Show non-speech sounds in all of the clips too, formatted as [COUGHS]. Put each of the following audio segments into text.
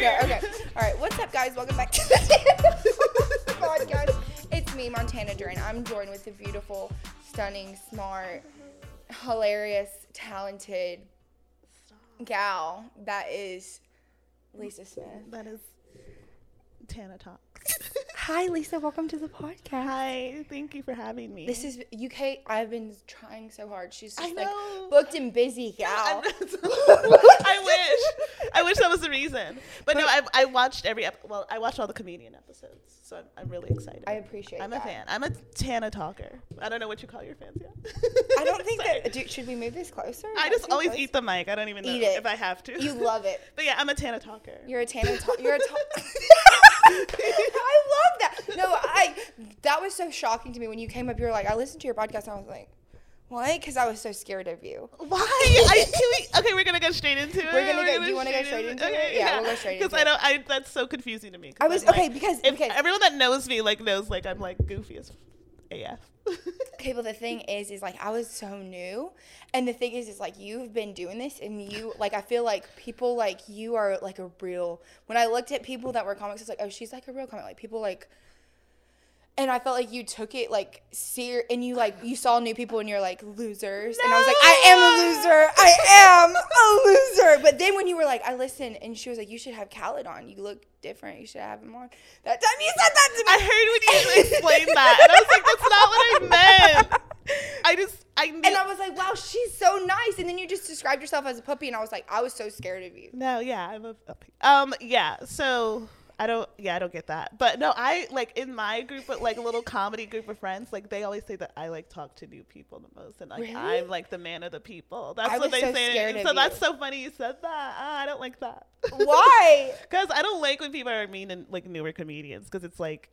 Yeah, okay. [LAUGHS] All right. What's up, guys? Welcome back to the [LAUGHS] podcast. It's me, Montana Duran. I'm joined with the beautiful, stunning, smart, hilarious, talented gal that is Lisa Smith. That is Tana Talks. Hi, Lisa. Welcome to the podcast. Hi, thank you for having me. This is UK. I've been trying so hard. She's just like booked and busy gal. [LAUGHS] [LAUGHS] I wish. I wish that was the reason. But no, I, I watched every ep- well, I watched all the comedian episodes, so I'm, I'm really excited. I appreciate that. I'm that. a fan. I'm a Tana talker. I don't know what you call your fans yet. I don't [LAUGHS] think that. Do, should we move this closer? I just always close? eat the mic. I don't even know Eat it. if I have to. You love it. but yeah, I'm a Tana talker. You're a Tana. talker. you're a. Ta- I love that. No, I. That was so shocking to me when you came up. You were like, I listened to your podcast. and I was like, Why? Because I was so scared of you. Why? [LAUGHS] I, we, okay, we're gonna go straight into it. We're gonna go- do you wanna go straight into it? Yeah, we'll go straight Because into I it. don't. I that's so confusing to me. I was I'm okay like- because because everyone that knows me like knows like I'm like goofy as AF. okay. The thing is, is like I was so new, and the thing is, is like you've been doing this, and you like I feel like people like you are like a real. When I looked at people that were comics, it's like oh she's like a real comic. Like people like. And I felt like you took it like ser and you like you saw new people and you're like losers, and I was like I am a loser, I am a loser. But then when you were like I listened, and she was like you should have Khaled on, you look different, you should have him on. That time you said that to me. I heard when you explained that, and I was like, that's not what I meant. I just I knew. And I was like, wow, she's so nice. And then you just described yourself as a puppy, and I was like, I was so scared of you. no, yeah, I'm a, a um yeah. So I don't yeah I don't get that, but no, I like in my group, of, like a little comedy group of friends, like they always say that I like talk to new people the most, and like Really? I'm like the man of the people. That's I what they so say. so of that's so funny you said that. Ah, I don't like that. Why? [LAUGHS] Because I don't like when people are mean and like newer comedians. Because it's like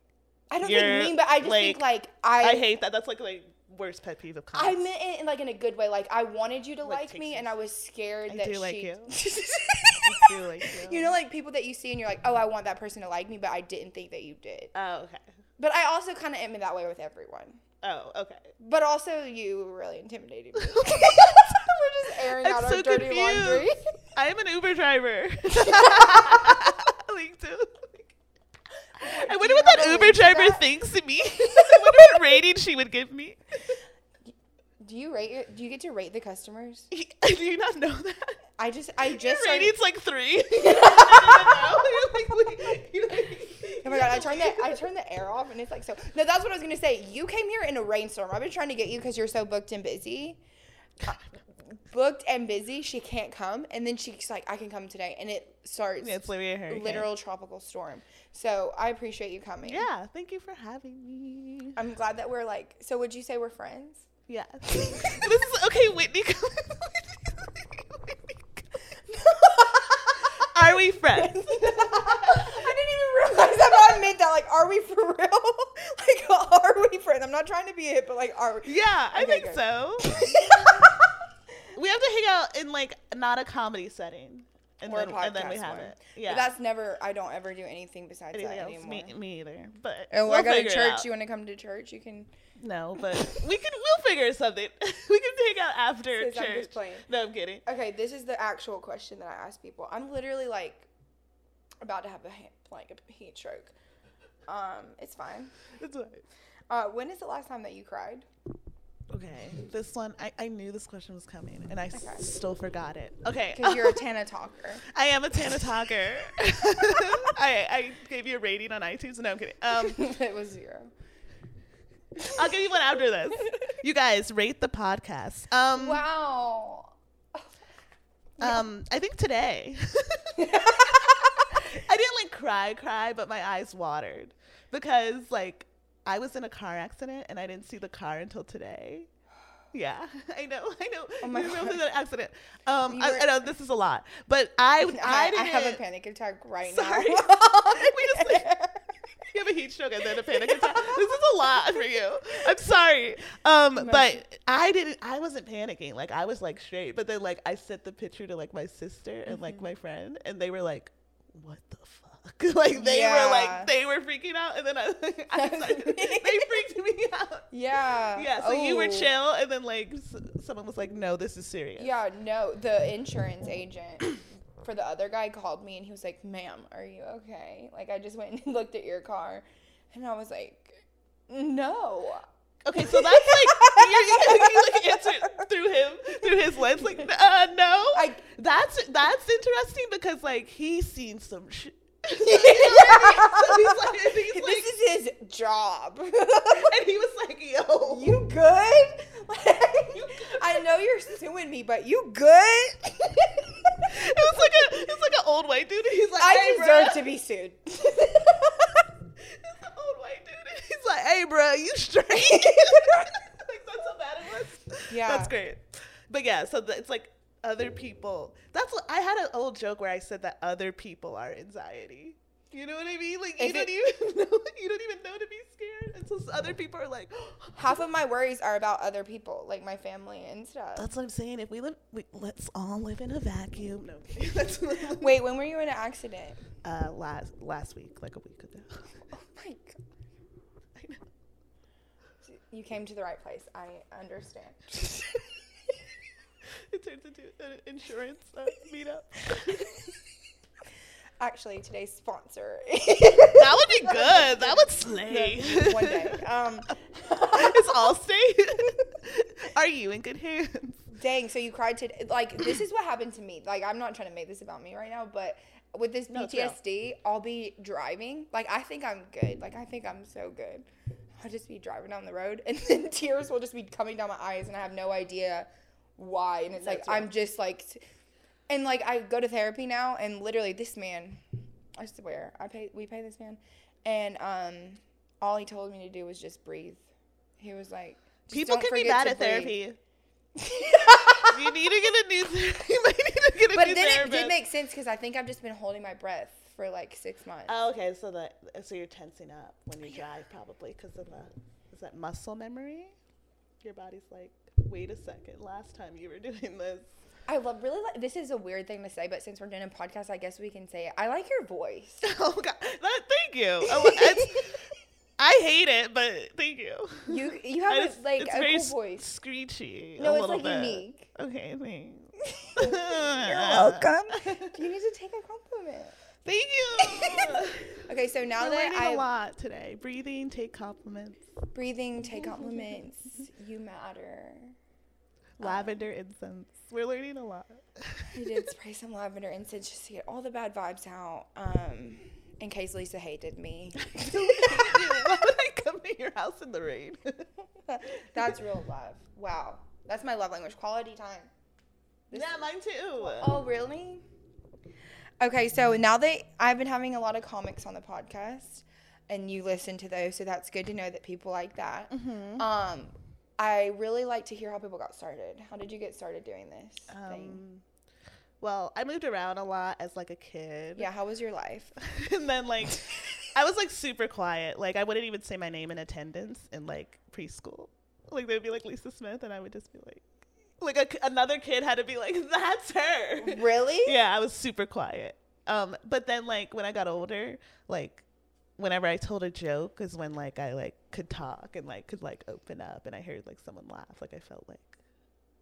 I don't think mean, but I just think like I, I hate that. That's like my worst pet peeve of comedy. I meant it in like in a good way. Like I wanted you to Like, like, me, and I was scared I that she. like [LAUGHS] [LAUGHS] you. Like you. [LAUGHS] you know, like people that you see, and you're like, oh, I want that person to like me, but I didn't think that you did. Oh okay. But I also kind of am in that way with everyone. Oh okay. But also, you really intimidated me. [LAUGHS] [LAUGHS] We're just airing I'm out so our dirty confused. laundry. I am an Uber driver. like, dude. I wonder what that Uber driver that? thinks of me. I wonder what rating she would give me. Do you rate your? Do you get to rate the customers? [LAUGHS] Do you not know that? I just, I Your just started- rating's like three. [LAUGHS] [LAUGHS] Oh my god! I turned the I turned the air off, and it's like so. No, that's what I was gonna say. You came here in a rainstorm. I've been trying to get you because you're so booked and busy. Uh, booked and busy, she can't come, and then she's like, "I can come today," and it starts Yeah, it's literally a hurricane. literal tropical storm. So I appreciate you coming. Yeah, thank you for having me. I'm glad that we're like. So would you say we're friends? Yeah. [LAUGHS] this is okay, Whitney. [LAUGHS] [LAUGHS] Are we friends? I didn't even realize that. I meant that. Like, are we for real? like, are we friends? I'm not trying to be a hit, but like, are we? Yeah, I think good. so. we have to hang out in like not a comedy setting, and, Or a then, and then we have one. it. But Yeah. that's never. I don't ever do anything besides anything that else. anymore. Me, me either. But Oh, we'll I go to church. You want to come to church? You can. No, but [LAUGHS] we can. We'll figure something. [LAUGHS] we can hang out after I'm church. playing. No, I'm kidding. Okay, this is the actual question that I ask people. I'm literally like about to have a ha- like a heat stroke. Um, it's fine. It's fine. Uh, when is the last time that you cried? Okay, this one I, I knew this question was coming, and I Okay. still forgot it. Okay, Because you're a [LAUGHS] Tana talker. I am a Tana talker. [LAUGHS] [LAUGHS] I I gave you a rating on iTunes. No, I'm kidding. Um, it was zero. I'll give you one after this. You guys rate the podcast. Um, Wow. um, I think today. I didn't like cry, cry, but my eyes watered because like I was in a car accident and I didn't see the car until today. Yeah, [LAUGHS] I know, I know. Oh my You God. an accident. Um, I, I know this is a lot, but I, I, I, I have a panic attack right Sorry. now. [LAUGHS] We just, like- You have a heat stroke and then a panic attack. this is a lot for you. I'm sorry. Um, but I didn't. I wasn't panicking. Like I was like straight. But then like I sent the picture to like my sister and like Mm-hmm. my friend, and they were like, "What the fuck?" [LAUGHS] like they Yeah. were like they were freaking out, and then I, [LAUGHS] I [LAUGHS] started, they freaked me out. yeah. Yeah. So you were Oh. chill, and then like s- someone was like, "No, this is serious." Yeah, no, the insurance agent [COUGHS] for the other guy called me and he was like, "Ma'am, are you okay?" Like I just went and looked at your car, and I was like, "No." Okay, so that's like you, you, you like answer through him through his lens, like uh, no. I That's that's interesting because like he's seen some shit. So he's like, and he's this is his job. and he was like, "Yo, you good? [LAUGHS] Like, I know you're suing me, but you good? it was like a it was like an old white dude. He's like, I hey, deserve bruh. to be sued. [LAUGHS] It's an old white dude. And he's like, hey, bro, you straight? [LAUGHS] like that's how bad it was. Yeah. that's great. But yeah, so the, it's like other people. That's I had an old joke where I said that other people are anxiety. You know what I mean? Like you don't it- even [LAUGHS] know. You don't even know to be scared, and so other people are like. [GASPS] Half of my worries are about other people, like my family and stuff. That's what I'm saying. If we live, we, let's all live in a vacuum. No, [LAUGHS] Wait, when were you in an accident? uh, last last week, like a week ago. Oh my [LAUGHS] god. I know. You came to the right place. I understand. It turns into an insurance uh, meetup. [LAUGHS] Actually, today's sponsor. that would be good. That would slay. One day. Um, [LAUGHS] it's Allstate. [LAUGHS] Are you in good hands? dang, so you cried today. Like, this is what happened to me. Like, I'm not trying to make this about me right now, but with this No. PTSD, I'll be driving. Like, I think I'm good. Like, I think I'm so good. I'll just be driving down the road, and then tears will just be coming down my eyes, and I have no idea why. And it's like, That's real. I'm just like, and like, I go to therapy now, and literally, this man, I swear, I pay, we pay this man, and um, all he told me to do was just breathe. He was like, People can be bad at breathe. therapy. [LAUGHS] [LAUGHS] You need to get a new. [LAUGHS] You might need to get a But new then it did make sense because I think I've just been holding my breath for like six months. Oh, okay. So that so you're tensing up when you drive, probably because of the is that muscle memory? Your body's like, wait a second. Last time you were [LAUGHS] doing this. I love really like this is a weird thing to say, but since we're doing a podcast, I guess we can say it. I like your voice. [LAUGHS] Oh God! That, thank you. Oh, [LAUGHS] I hate it, but thank you. You you have just- a, like a cool voice. Screechy. No, it's like bit. unique. Okay, thanks. You're welcome. you need to take a compliment. Thank you. Okay, so now We're that I a lot today. Breathing, take compliments. breathing, take compliments. You matter. Lavender incense. We're learning a lot. [LAUGHS] I did spray some lavender incense just to get all the bad vibes out. Um, in case Lisa hated me. Why would I come to your house in the rain? [LAUGHS] That's real love. Wow. That's my love language. Quality time. This- yeah, mine too. Oh, really? Okay, so now that I've been having a lot of comics on the podcast and you listen to those, so that's good to know that people like that. Mm-hmm. Um, I really like to hear how people got started. How did you get started doing this thing? Um, well, I moved around a lot as like a kid. Yeah, how was your life? [LAUGHS] and then like [LAUGHS] I was like super quiet. Like I wouldn't even say my name in attendance in like preschool. Like they'd be like Lisa Smith, and I would just be like, like a, another kid had to be like, [LAUGHS] "That's her." Really? yeah, I was super quiet. Um, but then like when I got older, like whenever I told a joke is when like I like could talk and like could like open up, and I heard like someone laugh. Like I felt like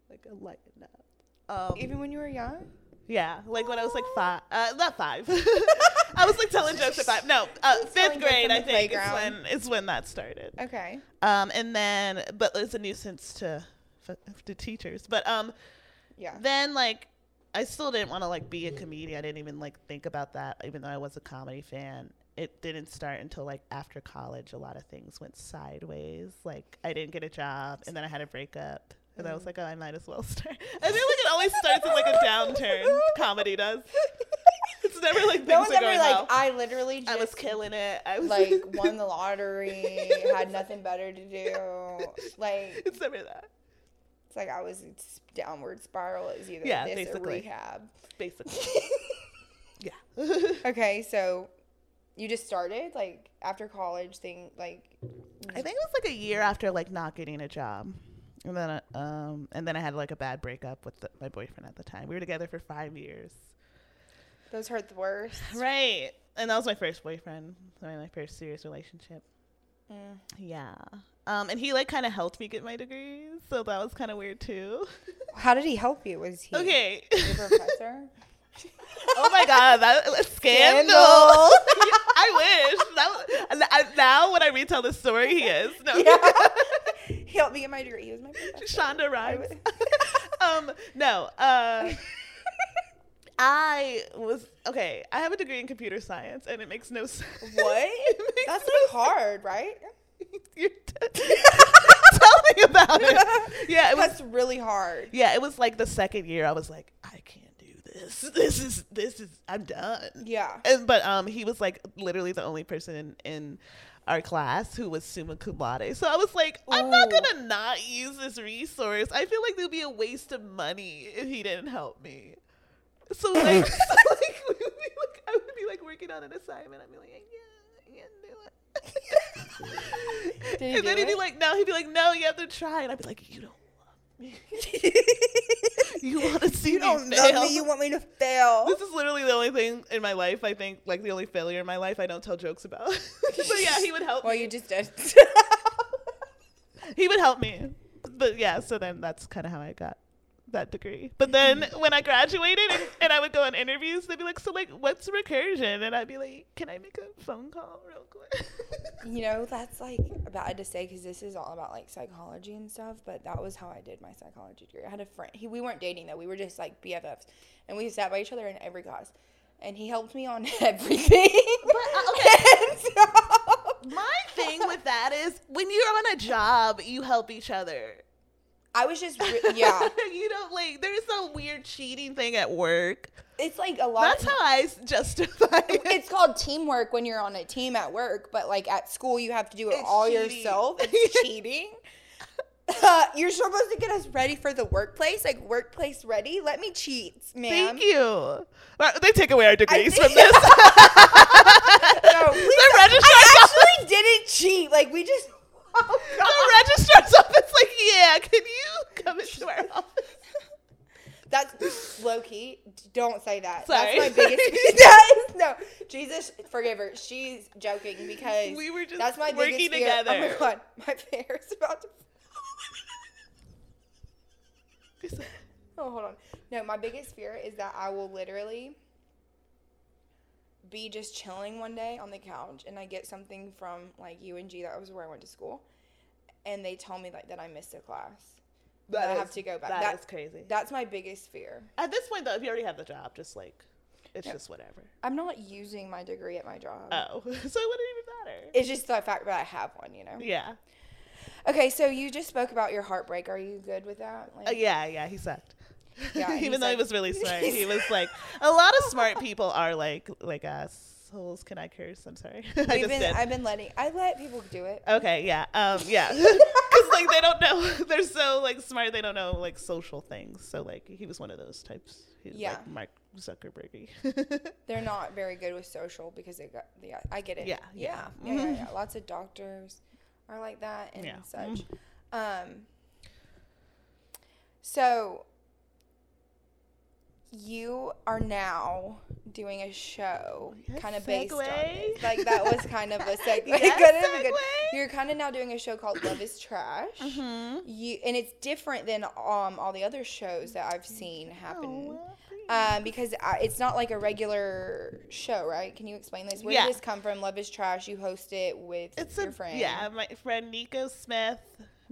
like a lighten up. Um, Even when you were young? yeah, like when I was like five, uh, not five. [LAUGHS] I was like telling jokes at five. No, uh, [LAUGHS] fifth grade. I think is when is when that started. Okay. Um, and then, but it's a nuisance to to teachers. But um, Yeah. then like I still didn't want to like be a comedian. I didn't even like think about that, even though I was a comedy fan. It didn't start until like after college. A lot of things went sideways. Like I didn't get a job, and then I had a breakup. And I was like, oh, I might as well [LAUGHS] start. I feel like it always starts in like a downturn. Comedy does. [LAUGHS] It's never like things no one's ever like, well. I literally just I was killing it. I was like [LAUGHS] won the lottery, had nothing better to do. Like it's never that. it's like I was downward spiral. It was either Yeah, this or basically. rehab. Basically, yeah. Okay, so you just started like after college thing like I think it was like a year after like not getting a job, and then uh, um and then I had like a bad breakup with the, my boyfriend at the time. We were together for five years. those hurt the worst. [LAUGHS] Right, and that was my first boyfriend. My my first serious relationship. Mm. Yeah. Um, and he like kind of helped me get my degrees, so that was kind of weird too. How did he help you? Was he [LAUGHS] okay. your professor? Oh my god, that a scandal! Scandal. [LAUGHS] I wish. That I- now when I retell the story, he is. No, Yeah. [LAUGHS] he helped me get my degree. He was my professor. Shonda Rhimes. [LAUGHS] um, no. Uh, I was okay. I have a degree in computer science, and it makes no sense. What? That's no like hard, right? T- Tell me about it. Yeah, it was. That's really hard. Yeah, it was like the second year. I was like, I can't this. [LAUGHS] This is this is. I'm done. Yeah. And, but um, he was like literally the only person in, in our class who was summa cum laude. So I was like, I'm not gonna not use this resource. I feel like there'd be a waste of money if he didn't help me. So like, so [LAUGHS] like, we would be like, I would be like working on an assignment. I'd be like, yeah, I can't do it. [LAUGHS] And then he'd be like, no. He'd be like, no, you have to try. And I'd be like, you don't. [LAUGHS] You want to see you me don't fail. love me. You want me to fail. This is literally the only thing in my life I think, like the only failure in my life I don't tell jokes about. [LAUGHS] but yeah, he would help well, me. you just did. [LAUGHS] he would help me. But yeah, so then that's kind of how I got that degree. But then [LAUGHS] when I graduated and, and I would go on interviews, they'd be like, "So like, what's recursion?" And I'd be like, "Can I make a phone call real quick?" you know, that's like bad to say because this is all about like psychology and stuff. But that was how I did my psychology degree. I had a friend. He, we weren't dating though. We were just like BFFs, and we sat by each other in every class. And he helped me on [LAUGHS] everything. uh, [LAUGHS] okay. And so- My thing with that is when you're on a job, you help each other. I was just, re- [LAUGHS] yeah. you don't like. There's no weird cheating thing at work. It's like a lot. That's of, I justify it. it's called teamwork when you're on a team at work, but like at school, you have to do it It's all cheating. yourself. [LAUGHS] It's cheating. Uh, [LAUGHS] you're supposed to get us ready for the workplace, like workplace ready. Let me cheat, ma'am. Thank you. They take away our degrees from this. No, please the I actually didn't cheat. Like we just. Oh, The registrar's office, like, yeah, can you come into our office? That's low key. Don't say that. Sorry. That's my biggest. [LAUGHS] [LAUGHS] that is, no, Jesus, forgive her. She's joking because We were just that's my working biggest fear. Oh my god, my hair is about to. [LAUGHS] Oh, hold on. No, my biggest fear is that I will literally be just chilling one day on the couch and I get something from like UNG that was where I went to school, and they tell me like that I missed a class. That I have to go back. That That- is crazy. That's my biggest fear. At this point, though, if you already have the job, just like, it's just whatever. I'm not using my degree at my job. Oh, [LAUGHS] so it wouldn't even matter. It's just the fact that I have one, you know. yeah. Okay, so you just spoke about your heartbreak. Are you good with that? Like, Uh, yeah, yeah, he sucked. Yeah, [LAUGHS] Even though he was really [LAUGHS] smart, he was like, [LAUGHS] a lot of smart people are like, like assholes. Can I curse? I'm sorry. I just been, did. I've been letting. I let people do it. Okay, yeah, um, yeah, because like they don't know, they're so like smart, they don't know like social things. So like he was one of those types. He's Yeah. like Mark Zuckerbergy. They're not very good with social because they got. Yeah, I get it. Yeah, yeah, yeah. yeah, yeah. yeah. Lots of doctors are like that and such. Um. So. You are now doing a show, Yes, kind of based on this. Like that was kind of a [LAUGHS] segue. Yes, Kind of good- You're kind of now doing a show called Love Is Trash. mm-hmm. You and it's different than um all the other shows that I've seen happen. Oh, Um, because I, it's not like a regular show, right? Can you explain this? Where Yeah. did this come from? Love is trash. You host it with it's your a friend. yeah, my friend Nico Smith.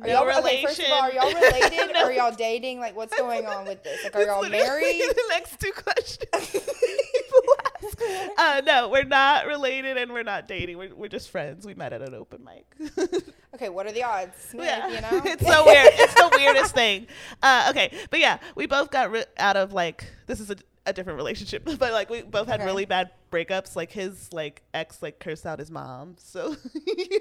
Are no y'all, okay, first of all, are y'all related? No. [LAUGHS] Are y'all dating? Like, what's going on with this? Like, are That's y'all married? [LAUGHS] The next two questions. [LAUGHS] people ask. Uh, no, we're not related and we're not dating. We're, we're just friends. We met at an open mic. Okay, what are the odds? Yeah, you know? it's so weird. It's the weirdest thing. Uh, okay, but yeah, we both got ri- out of like this is a, a different relationship, but like we both had Okay. really bad breakups. Like his like ex like cursed out his mom, so yeah.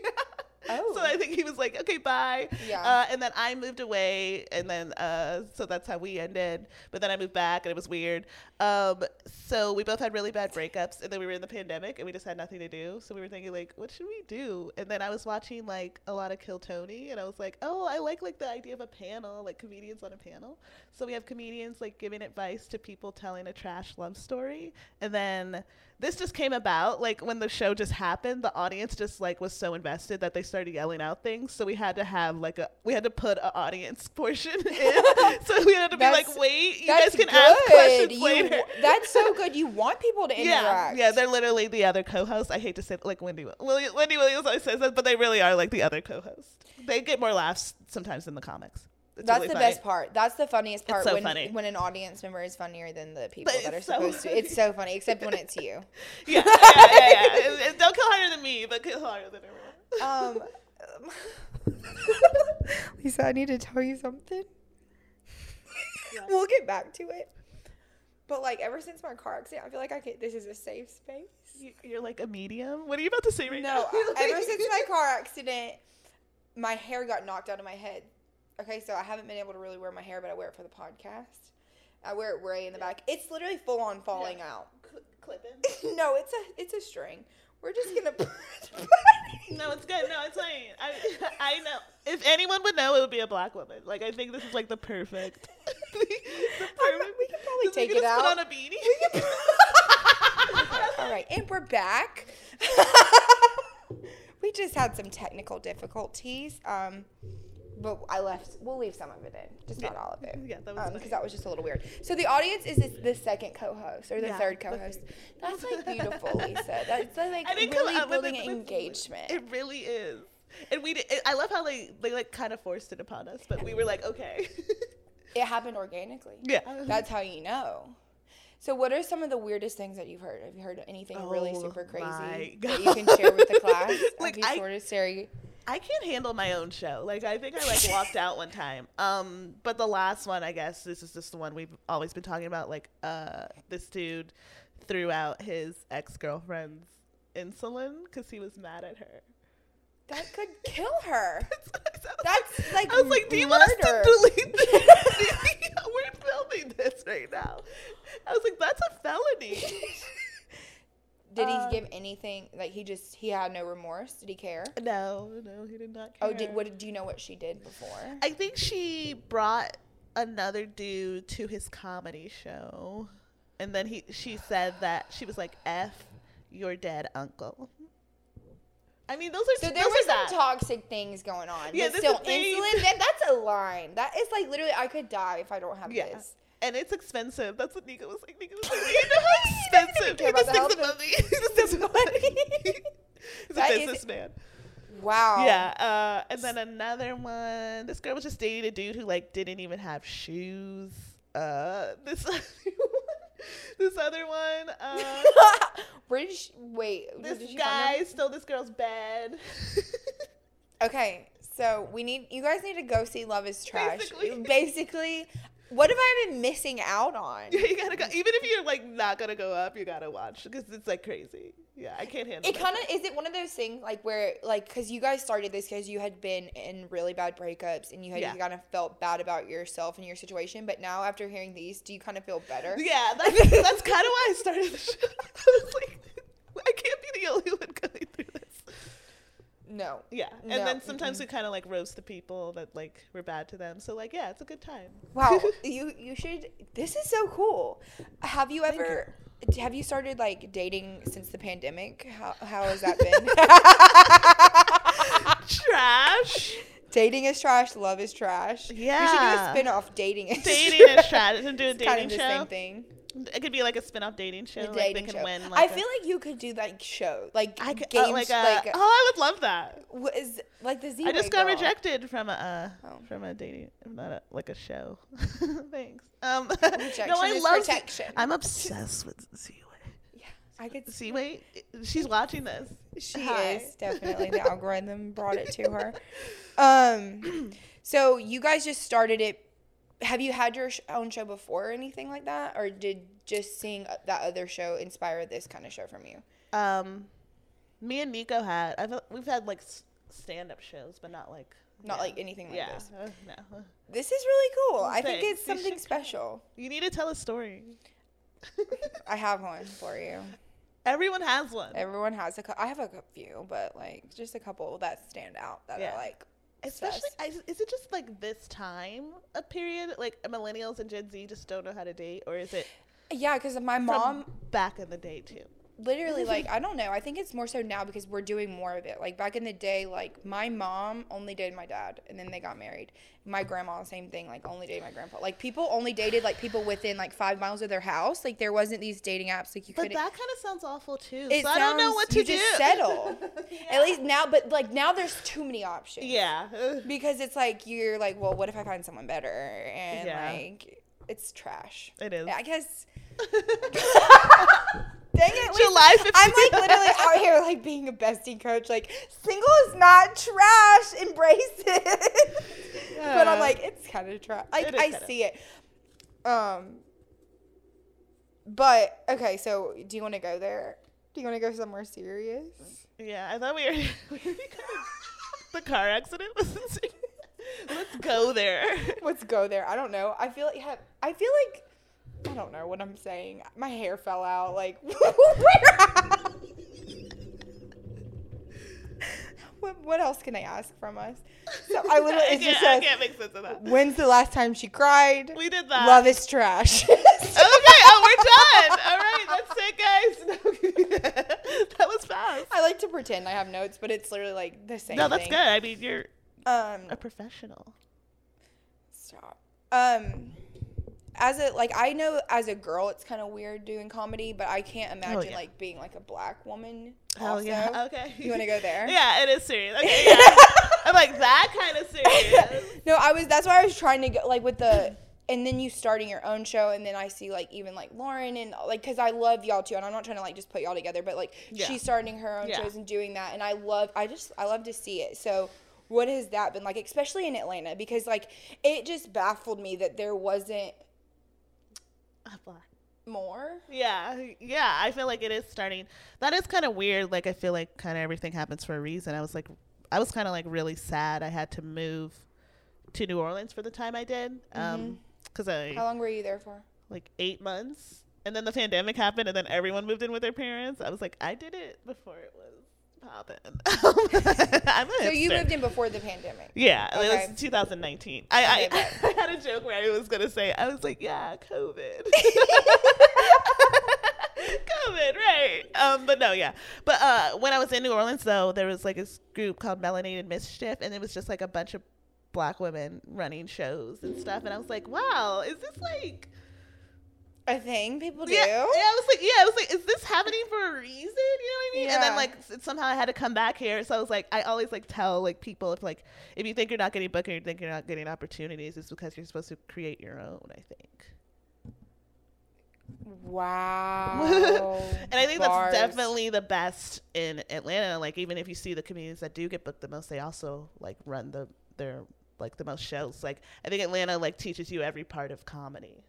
Oh. So I think he was like, okay, bye. Yeah. Uh, and then I moved away, and then uh, so that's how we ended. But then I moved back, and it was weird. Um, so we both had really bad breakups, and then we were in the pandemic, and we just had nothing to do. So we were thinking like, what should we do? And then I was watching like a lot of Kill Tony, and I was like, oh, I like like the idea of a panel, like comedians on a panel. So we have comedians like giving advice to people telling a trash love story, and then this just came about like when the show just happened the audience just like was so invested that they started yelling out things so we had to have like a we had to put an audience [LAUGHS] portion in [LAUGHS] so we had to be That's- like wait you guys can ask questions You- later [LAUGHS] That's so good. You want people to yeah, interact. yeah, they're literally the other co-hosts. I hate to say like Wendy, Willi- Wendy Williams always says that, but they really are like the other co-hosts. They get more laughs sometimes than the comics. It's That's really the funny. best part. That's the funniest part so when funny. when an audience member is funnier than the people that are so supposed to. It's so funny, except when it's you. [LAUGHS] Yeah, yeah, yeah. yeah. It- it- don't kill harder than me, but kill harder than everyone. Um, [LAUGHS] Lisa, I need to tell you something. We'll get back to it. But like ever since my car accident, I feel like I can. This is a safe space. You- You're like a medium. What are you about to say right now? No, [LAUGHS] ever since my [LAUGHS] car accident, my hair got knocked out of my head. Okay, so I haven't been able to really wear my hair, but I wear it for the podcast. I wear it way in the back. It's literally full on falling out. Cl- clipping. [LAUGHS] no, it's a it's a string. We're just gonna. [LAUGHS] put No, it's good. No, it's fine. I I know. If anyone would know, it would be a black woman. Like I think this is like the perfect. [LAUGHS] the perfect. we can probably take it out. Put on a beanie. [LAUGHS] All right, and we're back. we just had some technical difficulties. Um, but I left. We'll leave some of it in, just not all of it. Yeah, that was um, because funny. that was just a little weird. So the audience is this, the second co-host or the Yeah, third co-host. That's like beautiful, Lisa. [LAUGHS] That's like I didn't come really building it, engagement. It really is. And we, did, I love how they, they like kind of forced it upon us, but we were like, okay. It happened organically. yeah. That's how you know. So, what are some of the weirdest things that you've heard? Have you heard anything really Oh super crazy that you can share with the class? [LAUGHS] Like, Have you I- sort of Sari? I can't handle my own show. Like I think I like walked out one time. Um, but the last one, I guess this is just the one we've always been talking about. Like, uh, this dude threw out his ex girlfriend's insulin because he was mad at her. That could kill her. [LAUGHS] That's like I was like, do you want us murder. to delete this? [LAUGHS] We're filming this right now. I was like, that's a felony. [LAUGHS] Did he Uh, give anything? Like he just he had no remorse. Did he care? no, no, he did not care. Oh, did what? Did you know what she did before? I think she brought another dude to his comedy show, and then he she said that she was like, "F your dead uncle." I mean, those are So there were some that. toxic things going on. Yeah, but this still, insulin. That, that's a line. That is like literally, I could die if I don't have Yeah. this. And it's expensive. That's what Nika was like. Nika was like, [LAUGHS] you know how expensive. [LAUGHS] He just thinks health money. He just thinks of money. [LAUGHS] He's a businessman. Wow. Yeah. Uh, and then another one. This girl was just dating a dude who like didn't even have shoes. Uh, this this other one. Uh, Where did she wait? this guy stole this girl's bed. Okay, so we need you guys need to go see Love Is Trash. Basically. Basically, what have I been missing out on? Yeah, [LAUGHS] you gotta go. Even if you're like not gonna go up, you gotta watch because it's like crazy. Yeah, I can't handle It that. kind of is it one of those things like where like because you guys started this because you had been in really bad breakups and you had Yeah. kind of felt bad about yourself and your situation, but now after hearing these, do you kind of feel better? Yeah, [LAUGHS] that's, that's kind of why I started the show. [LAUGHS] I was like, I can't be the only one going through. No. Yeah, and No, then sometimes we kind of like roast the people that like were bad to them. So like, yeah, it's a good time. Wow, [LAUGHS] you you should. This is so cool. Have you ever? Have you started like dating since the pandemic? How how has that been? [LAUGHS] [LAUGHS] Trash. dating is trash. Love is trash. Yeah. You should do a spin off. Dating is Dating is trash. And do a It's kind dating of the show. same thing. It could be like a spin-off dating show. Like dating they can show. win. I Like a- feel like you could do that show like I could, games uh, like, like, a, oh, I would love that. like the Z. I just got girl. rejected from a uh, Oh. from a dating, not a, like a show. [LAUGHS] Thanks. Um, Rejection [LAUGHS] no, I love. Z- protection. I'm obsessed with. Yeah, I could. Z-Way, she's watching this. She Hi. is definitely the [LAUGHS] algorithm brought it to her. Um, so you guys just started it. Have you had your own show before or anything like that, or did just seeing uh, that other show inspire this kind of show from you? Um, me and Nico had. I've we've had like stand-up shows, but not like Not yeah. like anything like yeah, this. uh, no. This is really cool. I think it's something should- special. [LAUGHS] You need to tell a story. [LAUGHS] I have one for you. Everyone has one. Everyone has a. cou- I have a few, but like just a couple that stand out that Yeah. are like. Especially. I, is it just like this time a period? Like millennials and Gen Z just don't know how to date, or is it Yeah, because my mom back in the day too? Literally mm-hmm. like I don't know. I think it's more so now because we're doing more of it. Like back in the day, like my mom only dated my dad, and then they got married. My grandma, same thing. Like only dated my grandpa. Like people only dated like people within like five miles of their house. Like there wasn't these dating apps. Like you But could. that kind of sounds awful too. It so I don't know sounds- what to you do. just settle. [LAUGHS] At least now, but like now there's too many options. yeah. [LAUGHS] Because it's like you're like, well, what if I find someone better? And Yeah. like, it's trash. It is. I guess. [LAUGHS] Dang it! July 15th. I'm like literally out here like being a bestie coach. Like single is not trash. Embrace it. [LAUGHS] but I'm like it's kind of trash. Like I kinda. see it. Um. But okay, so do you want to go there? Do you want to go somewhere serious? Yeah, I thought we were, [LAUGHS] we [LAUGHS] the car accident. was insane. Let's go there. Let's go there. I don't know. I feel like have, I feel like I don't know what I'm saying. My hair fell out. Like [LAUGHS] what, what else can I ask from us? So I literally [LAUGHS] I just can't, I says, can't make sense of that. When's the last time she cried? We did that. Love is trash. [LAUGHS] Okay, oh, we're done. All right, that's it, guys. that was fast. I like to pretend I have notes, but it's literally like the same. Thing. No, that's thing. good. I mean, you're Um, a professional. Stop. Um, as a like, I know as a girl, it's kind of weird doing comedy, but I can't imagine Oh, yeah. like being like a black woman. Hell also. yeah. [LAUGHS] Okay. You want to go there? [LAUGHS] Yeah, it is serious. Okay, [LAUGHS] yeah. I'm like that kind of serious. No, I was. That's why I was trying to go like with the. And then you starting your own show, and then I see like even like Lauren and like because I love y'all too, and I'm not trying to like just put y'all together, but like Yeah. she's starting her own Yeah. shows and doing that, and I love. I just I love to see it. So what has that been like, especially in Atlanta? Because like it just baffled me that there wasn't I'm black. more. Yeah, yeah. I feel like it is starting. That is kind of weird. Like I feel like kind of everything happens for a reason. I was like, I was kind of like really sad. I had to move to New Orleans for the time I did, um, because I How long were you there for? like eight months, and then the pandemic happened, and then everyone moved in with their parents. I was like, I did it before it was popping. [LAUGHS] So you moved in before the pandemic. Yeah, it was 2019. I, Okay, I, [LAUGHS] I had a joke where I was gonna say I was like, yeah, COVID. [LAUGHS] COVID, right? Um, but no, yeah. But uh, when I was in New Orleans, though, there was like this group called Melanated Mischief, and it was just like a bunch of black women running shows and stuff. And I was like, wow, is this like? A thing people do. Yeah, yeah, I was like, yeah, I was like, is this happening for a reason? You know what I mean? Yeah. And then like somehow I had to come back here, so I was like, I always like tell like people if like if you think you're not getting booked or you think you're not getting opportunities, it's because you're supposed to create your own. I think, Wow. [LAUGHS] and I think Bars. that's definitely the best in Atlanta. Like even if you see the comedians that do get booked the most, they also like run the their like the most shows. Like I think Atlanta like teaches you every part of comedy.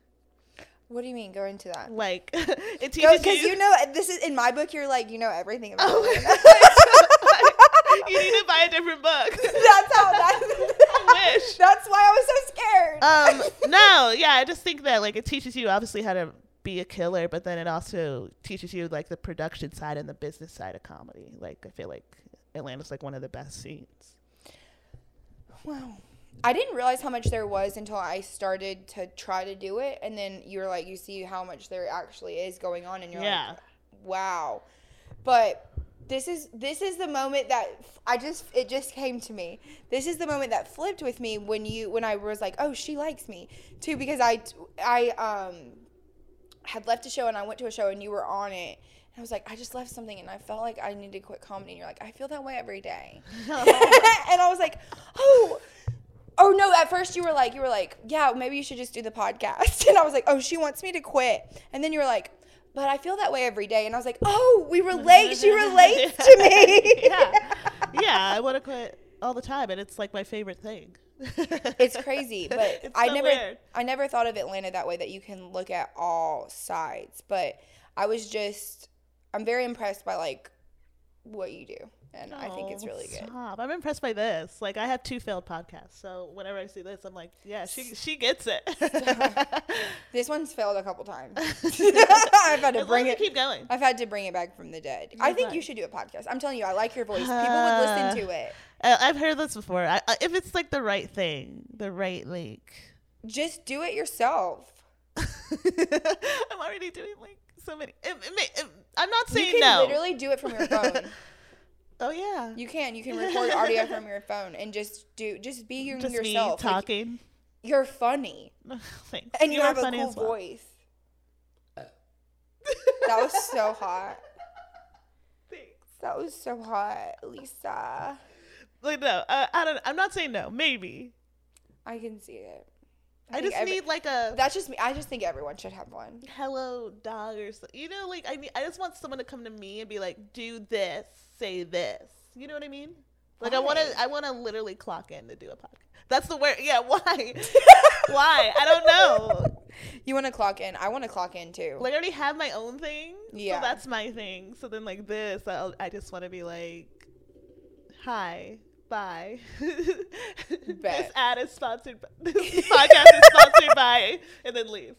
What do you mean? Go into that. Like [LAUGHS] it teaches Because you know, this is in my book. You're like, you know everything about Oh [LAUGHS] it. [LAUGHS] you need to buy a different book. That's how that. I wish. That's why I was so scared. um no yeah i just think that like it teaches you obviously how to be a killer but then it also teaches you like the production side and the business side of comedy like i feel like atlanta's like one of the best scenes wow. I didn't realize how much there was until I started to try to do it, and then you're like, you see how much there actually is going on, and you're Yeah. like, wow. But this is this is the moment that I just it just came to me. This is the moment that flipped with me when you when I was like, oh, she likes me too, because I I um had left a show and I went to a show and you were on it. And I was like, I just left something and I felt like I needed to quit comedy. And you're like, I feel that way every day. [LAUGHS] [LAUGHS] and I was like, oh, oh no. At first you were like, you were like, yeah, maybe you should just do the podcast. [LAUGHS] And I was like, oh, she wants me to quit. And then you were like, but I feel that way every day. And I was like, oh, we relate. She [LAUGHS] relates to me. yeah [LAUGHS] yeah i want to quit all the time and it's like my favorite thing it's crazy, but It's I so never weird. I never thought of Atlanta that way that you can look at all sides. But I was just I'm very impressed by like what you do. And I think it's Oh, really good. I'm impressed by this. Like I have two failed podcasts, so whenever I see this, I'm like, yeah, she she gets it. [LAUGHS] This one's failed a couple times. [LAUGHS] I've had to bring it keep going. I've had to bring it back from the dead. I You're think fine. you should do a podcast. I'm telling you, I like your voice. People would listen to [SIGHS] it. Uh, I've heard this before. I, I, if it's like the right thing, the right like. Just do it yourself. [LAUGHS] I'm already doing like so many. It, it, it, I'm not You saying can no. literally do it from your phone. Oh yeah. You can. You can [LAUGHS] record audio from your phone and just do just be your, Just yourself. me Like, talking. you're funny [LAUGHS] Thanks. and you, are have a funny cool well. voice. That was so hot. [LAUGHS] Thanks. That was so hot, Lisa. Like no, uh, I don't. I'm not saying no. Maybe. I can see it. I, think just every- need like a That's just me. I just think everyone should have one. hello dog or something. You know, like I need. I just want someone to come to me and be like, do this, say this. You know what I mean? Like I want to. I want to literally clock in to do a podcast. That's the word. Yeah. [LAUGHS] Why? [LAUGHS] why? I don't know. You want to clock in? I want to clock in too. Like I already have my own thing. Yeah. So that's my thing. So then like this, I'll, I just want to be like, hi. Bye. [LAUGHS] this ad is sponsored. By, this podcast is sponsored by, and then leave.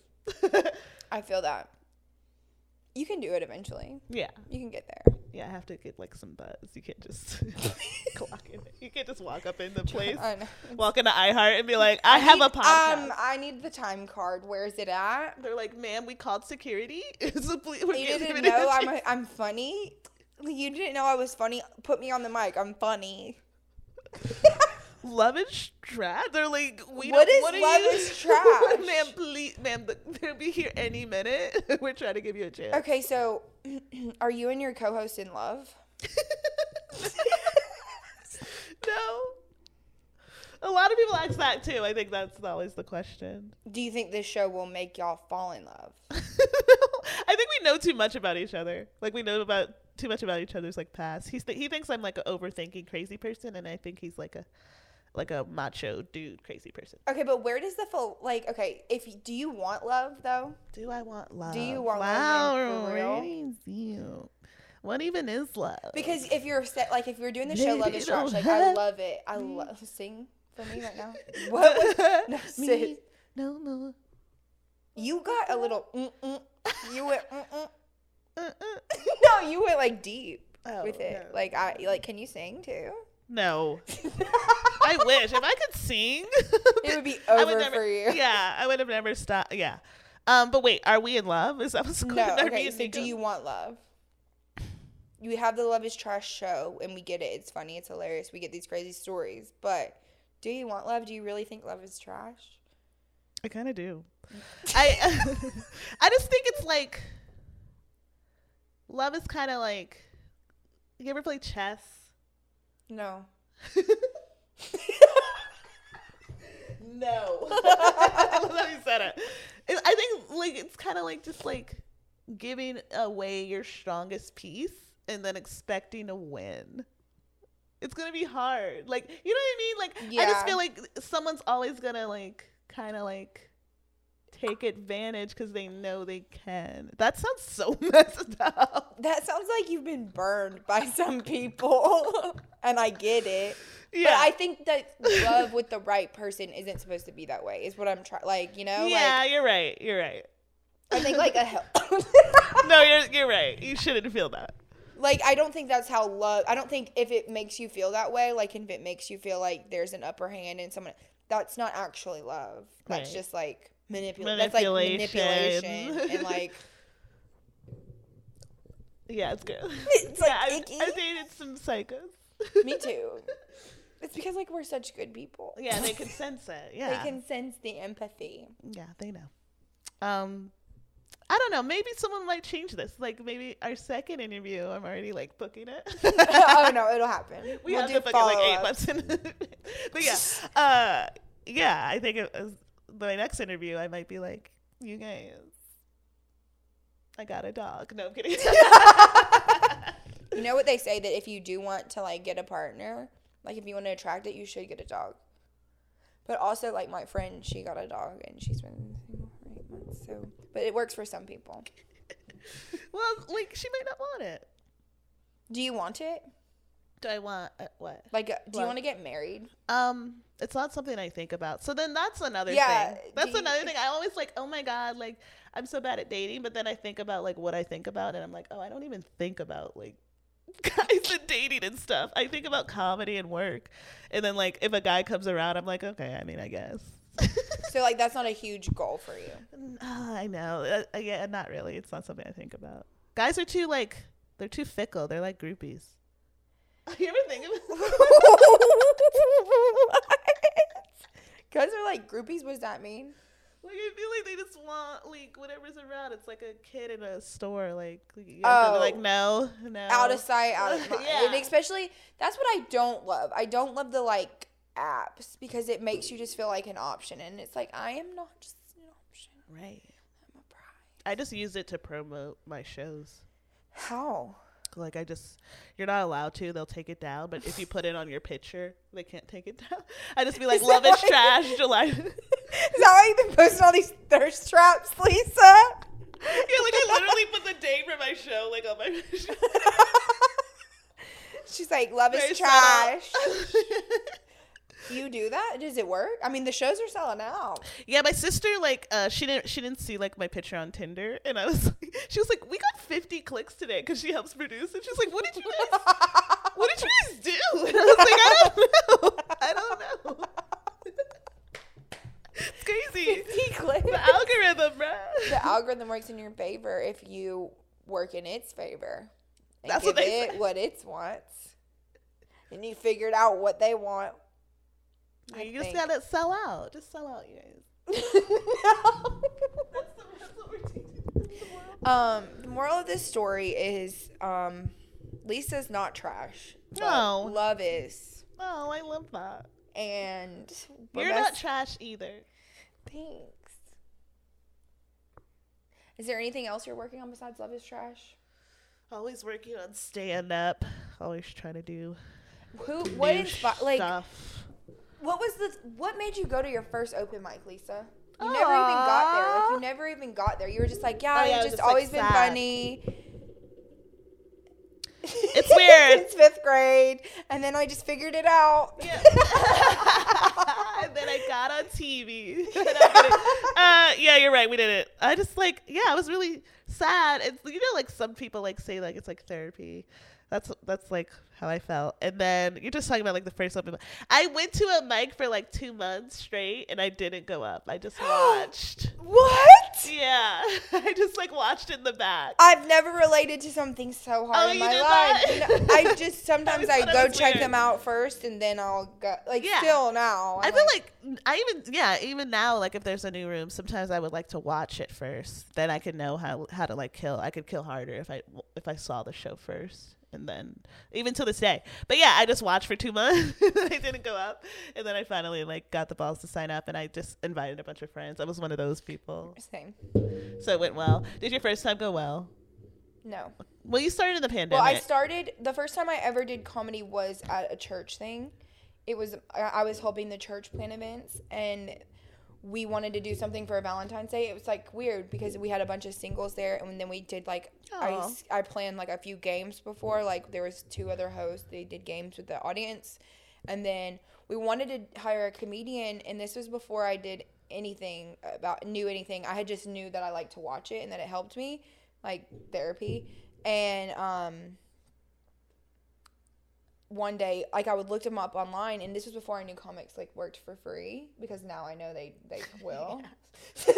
I feel that. You can do it eventually. yeah, You can get there. yeah. I have to get like some buzz. You can't just [LAUGHS] clock in. You can't just walk up in the place, I know. walk into iHeart, and be like, I, have need- a podcast. Um, I need the time card. Where is it at? They're like, ma'am, we called security. [LAUGHS] It's a ple- we're You getting didn't rid of know [LAUGHS] I'm chick- a, I'm funny. You didn't know I was funny. Put me on the mic. I'm funny. Love is trash. They're like, we What don't. is what love you? is [LAUGHS] trash? ma'am, please, ma'am, they'll be here any minute. [LAUGHS] We're trying to give you a chance. Okay, so [CLEARS THROAT] are you and your co-host in love? [LAUGHS] no. A lot of people ask that too. I think that's always the question. Do you think this show will make y'all fall in love? I think we know too much about each other. Like we know about too much about each other's like past. He's th- he thinks I'm like an overthinking crazy person, and I think he's like a like a macho dude crazy person. Okay, but where does the full like? Okay, if you, do you want love though? Do I want love? Do you want love wow, in for real? What even is love? Because if you're set, like if you're doing the show Love is Trash, like I love it. I love sing for me right now. [LAUGHS] What was no [LAUGHS] Me no more. You got a little. Mm-mm. You went. Mm-mm. [LAUGHS] No, you went like deep Oh, with it. no. Like I like. Can you sing too? No. I wish if I could sing. [LAUGHS] It would be [LAUGHS] I over never, for you. Yeah, I would have never stopped. Yeah. Um, but wait, are we in love? Is that what's going No. on? Okay. So do you want love? You have the Love is Trash show, and we get it. It's funny. It's hilarious. We get these crazy stories. But do you want love? Do you really think love is trash? I kind of do. [LAUGHS] I I just think it's like love is kind of like you ever play chess? No. No. [LAUGHS] I love how you said it. It- I think like it's kind of like just like giving away your strongest piece and then expecting to win. It's gonna be hard. Like you know what I mean? Like I just feel like someone's always gonna like kind of like take advantage because they know they can. That sounds so [LAUGHS] messed up. That sounds like you've been burned by some people, [LAUGHS] and I get it. Yeah. But I think that love with the right person isn't supposed to be that way. Is what I'm trying. Like you know, yeah, you're right. You're right. I think like a hell. [LAUGHS] No, you're you're right. You shouldn't feel that. like I don't think that's how love. I don't think if it makes you feel that way, like if it makes you feel like there's an upper hand in someone, that's not actually love. That's Right. just like manipulation. That's like Manipulation. and like [LAUGHS] Yeah, it's good. It's, like, yeah, I. I dated some psychos. me too. [LAUGHS] It's because like we're such good people. Yeah, they can [LAUGHS] sense it. Yeah, They can sense the empathy. Yeah, they know. Um, I don't know. Maybe someone might change this. Like maybe our second interview, I'm already like booking it. [LAUGHS] oh no, it'll happen. [LAUGHS] we We'll have do to book it like eight months in. but yeah, uh, yeah. I think it was my next interview. I might be like, you guys, I got a dog. No, I'm kidding. You know what they say that if you do want to like get a partner, like if you want to attract it, you should get a dog. But also, like my friend, she got a dog and she's been single for eight months. So, but it works for some people. [LAUGHS] well, like she might not want it. Do you want it? Do I want uh, what? Like, uh, do you want to get married? Um, it's not something I think about. So then that's another Yeah, thing. That's you- another [LAUGHS] thing. I always like, oh my god, like I'm so bad at dating, but then I think about like what I think about, and I'm like, oh, I don't even think about like guys and dating and stuff. I think about comedy and work, and then like if a guy comes around, I'm like, okay, I mean, I guess. So like that's not a huge goal for you. Ah, I know. Uh, uh, yeah, not really. It's not something I think about. Guys are too like they're too fickle. They're like groupies. [LAUGHS] You ever think of [LAUGHS] Guys are like groupies. What does that mean? Like I feel like they just want like whatever's around. It's like a kid in a store. Like you have to be oh. like Oh. no, no. Out of sight, out of [LAUGHS] mind. Yeah. And especially that's what I don't love. I don't love the like apps because it makes you just feel like an option, and it's like I am not just an option. Right. I'm a prize. I just use it to promote my shows. How? Like I just, you're not allowed to. They'll take it down. But if you put it on your picture, they can't take it down. [LAUGHS] I just be [LAUGHS] like, Is love is why- trash, July. [LAUGHS] Is that why you've been posting all these thirst traps, Lisa? Yeah, like I literally put the date for my show like on my. She's like, love is trash. You do that? Does it work? I mean, the shows are selling out. yeah, my sister like uh she didn't she didn't see like my picture on Tinder, and I was like, [LAUGHS] she was like, we got 50 clicks today because she helps produce, and she's like, what did you guys, what did you guys do? [LAUGHS] And I was like, I don't know, I don't know. [LAUGHS] it's crazy. 50 clicks. The algorithm, bruh. the algorithm works in your favor if you work in its favor. And That's give what they it what it wants. And you figured out what they want. I you just gotta sell out. Just sell out, you guys. [LAUGHS] [LAUGHS] no. That's, the, that's what we're teaching the. Um, the moral of this story is um, Lisa's not trash. No. Love is. Oh, I love that. And we're You're not trash either. Thanks. Is there anything else you're working on besides Love is Trash? Always working on stand up. Always trying to do Who what inspi- like stuff. What was the what made you go to your first open mic, Lisa? You never even got there. Like you never even got there. You were just like, yeah, Oh, yeah, I you've was just just, like, always been sad. funny. It's weird. [LAUGHS] Since fifth grade, and then I just figured it out. Yeah. [LAUGHS] and then I got on TV. [LAUGHS] No, I'm kidding. uh, yeah, you're right. We did it. I just like, yeah, I was really sad. It's you know, like some people like say like it's like therapy. That's that's like how I felt. And then you're just talking about like the first open. mic. I went to a mic for like two months straight, and I didn't go up. I just [GASPS] watched. what? yeah, [LAUGHS] I just like watched in the back. I've never related to something so hard Oh, in my life. [LAUGHS] I just sometimes I it go check weird. them out first, and then I'll go. Like Yeah. still now, I I'm feel like I even yeah even now like if there's a new room sometimes I would like to watch it first then I could know how how to like kill I could kill harder if I if I saw the show first and then even to this day. But yeah I just watched for two months. [LAUGHS] I didn't go up. And then I finally like got the balls to sign up and I just invited a bunch of friends. I was one of those people. Same. so it went well. Did your first time go well? No. well you started in the pandemic Well, I started the first time I ever did comedy was at a church thing. It was I I was helping the church plan events and we wanted to do something for Valentine's Day. It was like weird because we had a bunch of singles there and then we did like I, I planned like a few games before like there was two other hosts they did games with the audience and then we wanted to hire a comedian and this was before I did anything about knew anything. I had just knew that I liked to watch it and that it helped me like therapy and um one day like i would look them up online and this was before i knew comics like worked for free because now i know they they [LAUGHS] will. [LAUGHS]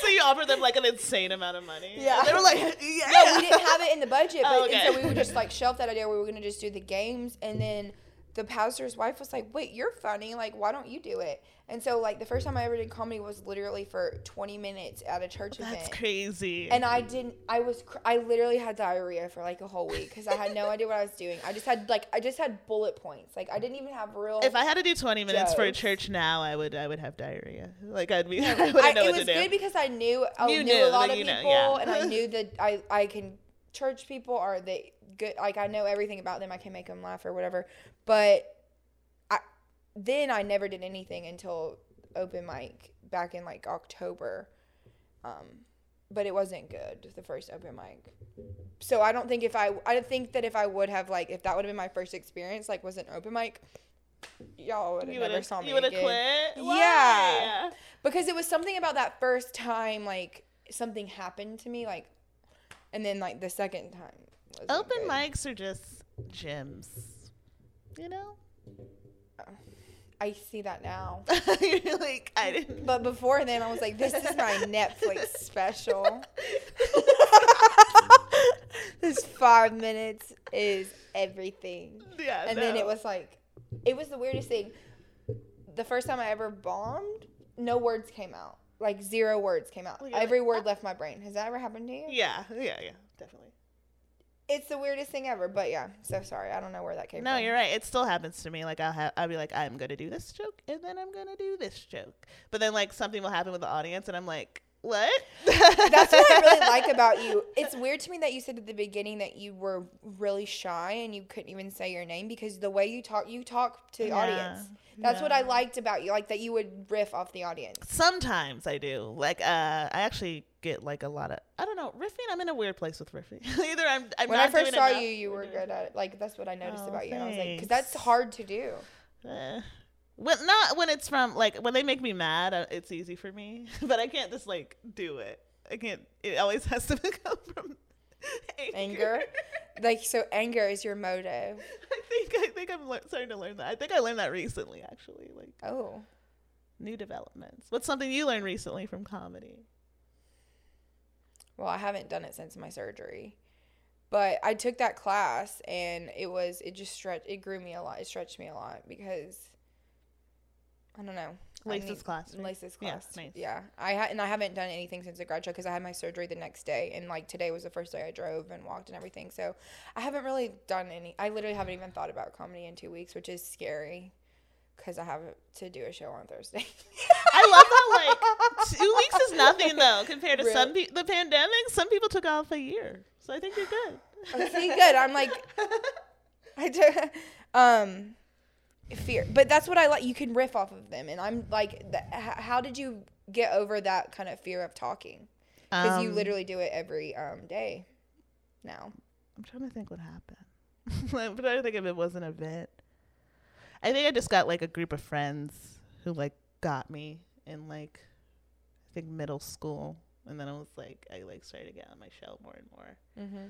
So you offered them like an insane amount of money? Yeah. they were like [LAUGHS] yeah. No we didn't have it in the budget but Oh, and so we would just like shelf that idea we were gonna just do the games and then the pastor's wife was like wait you're funny like why don't you do it and so like the first time i ever did comedy was literally for 20 minutes at a church that's event crazy and I didn't. I was. Cr- I literally had diarrhea for like a whole week because I had no idea what I was doing. I just had like. I just had bullet points. Like I didn't even have real. If I had to do 20 minutes for a church now, I would I would have diarrhea. Like I'd be [LAUGHS] I wouldn't I, know it what was to do. good because I knew I You knew, knew, a lot like, of you know, people, yeah. and I knew that I I can church people are they good. Like I know everything about them. I can make them laugh or whatever. But I then I never did anything until open mic back in like October. Um, but it wasn't good the first open mic. So I don't think if I I think that if I would have like if that would have been my first experience like was an open mic, y'all would have never saw me you would have quit. Yeah. Because it was something about that first time like something happened to me like and then like the second time Open good. mics are just gyms. You know? Uh, I see that now. [LAUGHS] You're like, I didn't. But before then, I was like, this is my [LAUGHS] Netflix special. [LAUGHS] this five minutes is everything. Yeah. And then it was like, it was the weirdest thing. The first time I ever bombed, no words came out. Like zero words came out. Every like, word uh left my brain. Has that ever happened to you? Yeah, yeah, yeah, definitely. It's the weirdest thing ever. But yeah, so sorry. I don't know where that came No, from. No, you're right. It still happens to me. Like I'll have, I'll be like, I'm gonna do this joke, and then I'm gonna do this joke, but then like something will happen with the audience, and I'm like, what? That's what I really [LAUGHS] like about you. It's weird to me that you said at the beginning that you were really shy and you couldn't even say your name because the way you talk, you talk to the Yeah, audience. That's what I liked about you, like that you would riff off the audience. Sometimes I do. Like, uh, I actually get like a lot of. I don't know riffing. I'm in a weird place with riffing. [LAUGHS] Either I'm. I'm when I first saw enough you, you were good at it. Like that's what I noticed Oh, about you. I was like, because that's hard to do. Eh. When not when it's from like when they make me mad, uh, it's easy for me. [LAUGHS] But I can't just like do it. I can't. It always has to [LAUGHS] come from anger. Anger? [LAUGHS] Like so, anger is your motive. I think I think I'm lear- starting to learn that. I think I learned that recently, actually. Like Oh, new developments. What's something you learned recently from comedy? well, I haven't done it since my surgery, but I took that class and it was it just stretched it grew me a lot. It stretched me a lot because I don't know. I Laces need- class, right? Laces Yeah, class. nice. Yeah, I ha- and I haven't done anything since the grad show because I had my surgery the next day, and like today was the first day I drove and walked and everything. So I haven't really done any. I literally haven't even thought about comedy in two weeks, which is scary because I have to do a show on Thursday. [LAUGHS] I love how like [LAUGHS] two weeks is nothing though compared to some Really? pe- the pandemic. Some people took off a year, so I think you're good. I see, good. I'm like, [LAUGHS] I do, um, fear, but that's what I like. You can riff off of them, and I'm like, th- how did you get over that kind of fear of talking? Because you Um, literally do it every um day now. I'm trying to think what happened. [LAUGHS] Trying to think if it was an event. I think I just got like a group of friends who like got me in like I think middle school, and then I was like I like started to get on my shell more and more, Mm-hmm.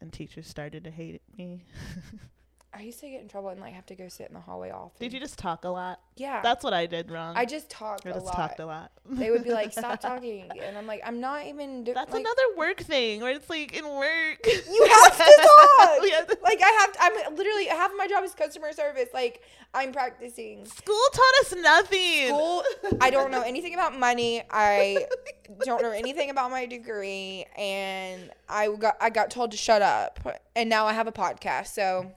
and teachers started to hate me. [LAUGHS] I used to get in trouble and like have to go sit in the hallway often. Did you just talk a lot? Yeah. That's what I did wrong. I just talked I a just lot. talked a lot. They would be like, [LAUGHS] "Stop talking," and I'm like, "I'm not even doing." That's like, another work thing where it's like in work. You have to [LAUGHS] talk. Have to- Like I have, to, I'm literally half of my job is customer service. Like I'm practicing. School taught us nothing. School. I don't know [LAUGHS] anything about money. I don't know anything about my degree, and I got I got told to shut up, and now I have a podcast. So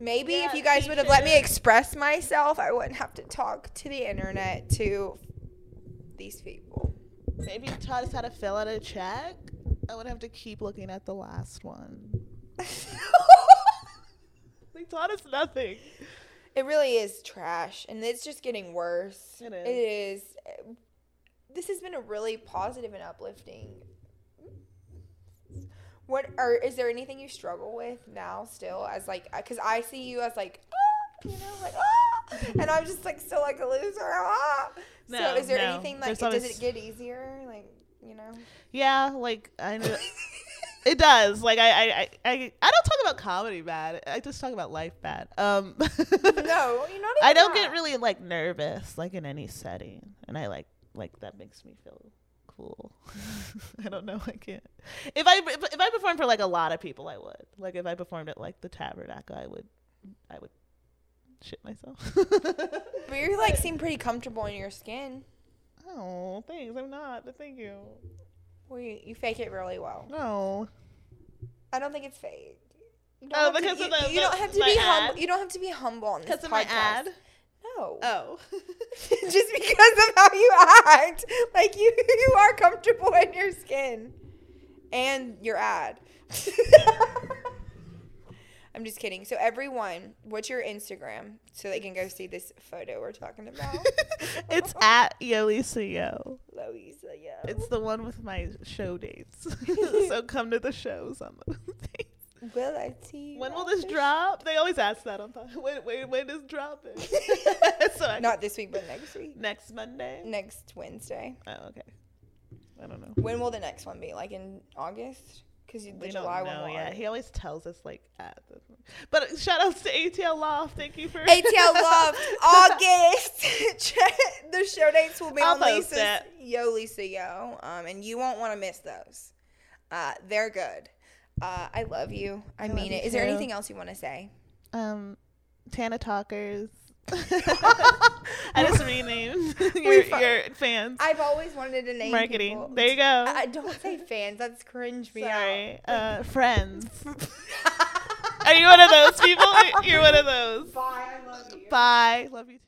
maybe if you guys would have let me express myself, I wouldn't have to talk to the internet to these people. Maybe you taught us how to fill out a check. I would have to keep looking at the last one. They taught us nothing. It really is trash, and it's just getting worse. It It is. is. This has been a really positive and uplifting. What are is there anything you struggle with now still as like because I see you as like ah, you know like ah, [LAUGHS] and I'm just like still like a loser. Ah. No, so is there no. anything like There's does it get easier like you know? Yeah, like I know [LAUGHS] it does. Like I, I, I, I, I don't talk about comedy bad. I just talk about life bad. Um, [LAUGHS] no, you're not. I don't that. get really like nervous like in any setting, and I like like that makes me feel cool. [LAUGHS] I don't know. I can't. If I if, I performed for like a lot of people, I would. Like if I performed at like the Tabernacle, I would, I would shit myself. But you like seem pretty comfortable in your skin. oh, thanks. I'm not. But thank you. Well, you, you fake it really well. No. I don't think it's fake. You Oh, have to- because you, of the- you don't have to be humble. You don't have to be humble on this Because of podcast. my ad. No, Oh. oh. [LAUGHS] [LAUGHS] just because of how you act, like you [LAUGHS] you are comfortable in your skin, and your ad. I'm just kidding. So everyone, what's your Instagram so they can go see this photo we're talking about? it's at Yolisa Yo. Louisa, Yo. It's the one with my show dates. so come to the shows on the. Will I see? When will this drop? They always ask that on time. [LAUGHS] When, when, when is dropping? [LAUGHS] [LAUGHS] so I, Not this week, but next week. next Monday. Next Wednesday. Oh, okay. I don't know. When will the next one be? Like in August? Because the We July don't one. know won. yet. He always tells us like at the, But shout outs to ATL Loft. Thank you for ATL Loft, August. The show dates will be I'll on Lisa's it. Yo Lisa Yo, um, and you won't want to miss those. Uh, they're good. Uh, I love you. I, love mean you it. Is there anything else you want to say? um Tana Talkers. [LAUGHS] I just [LAUGHS] renamed [LAUGHS] your, fu- your fans. I've always wanted to name Marketing. people. There you go. I don't say fans. That's cringe me out. Sorry. Uh, friends. Are you one of those people? You're one of those. Bye. I love you. Bye. Love you too.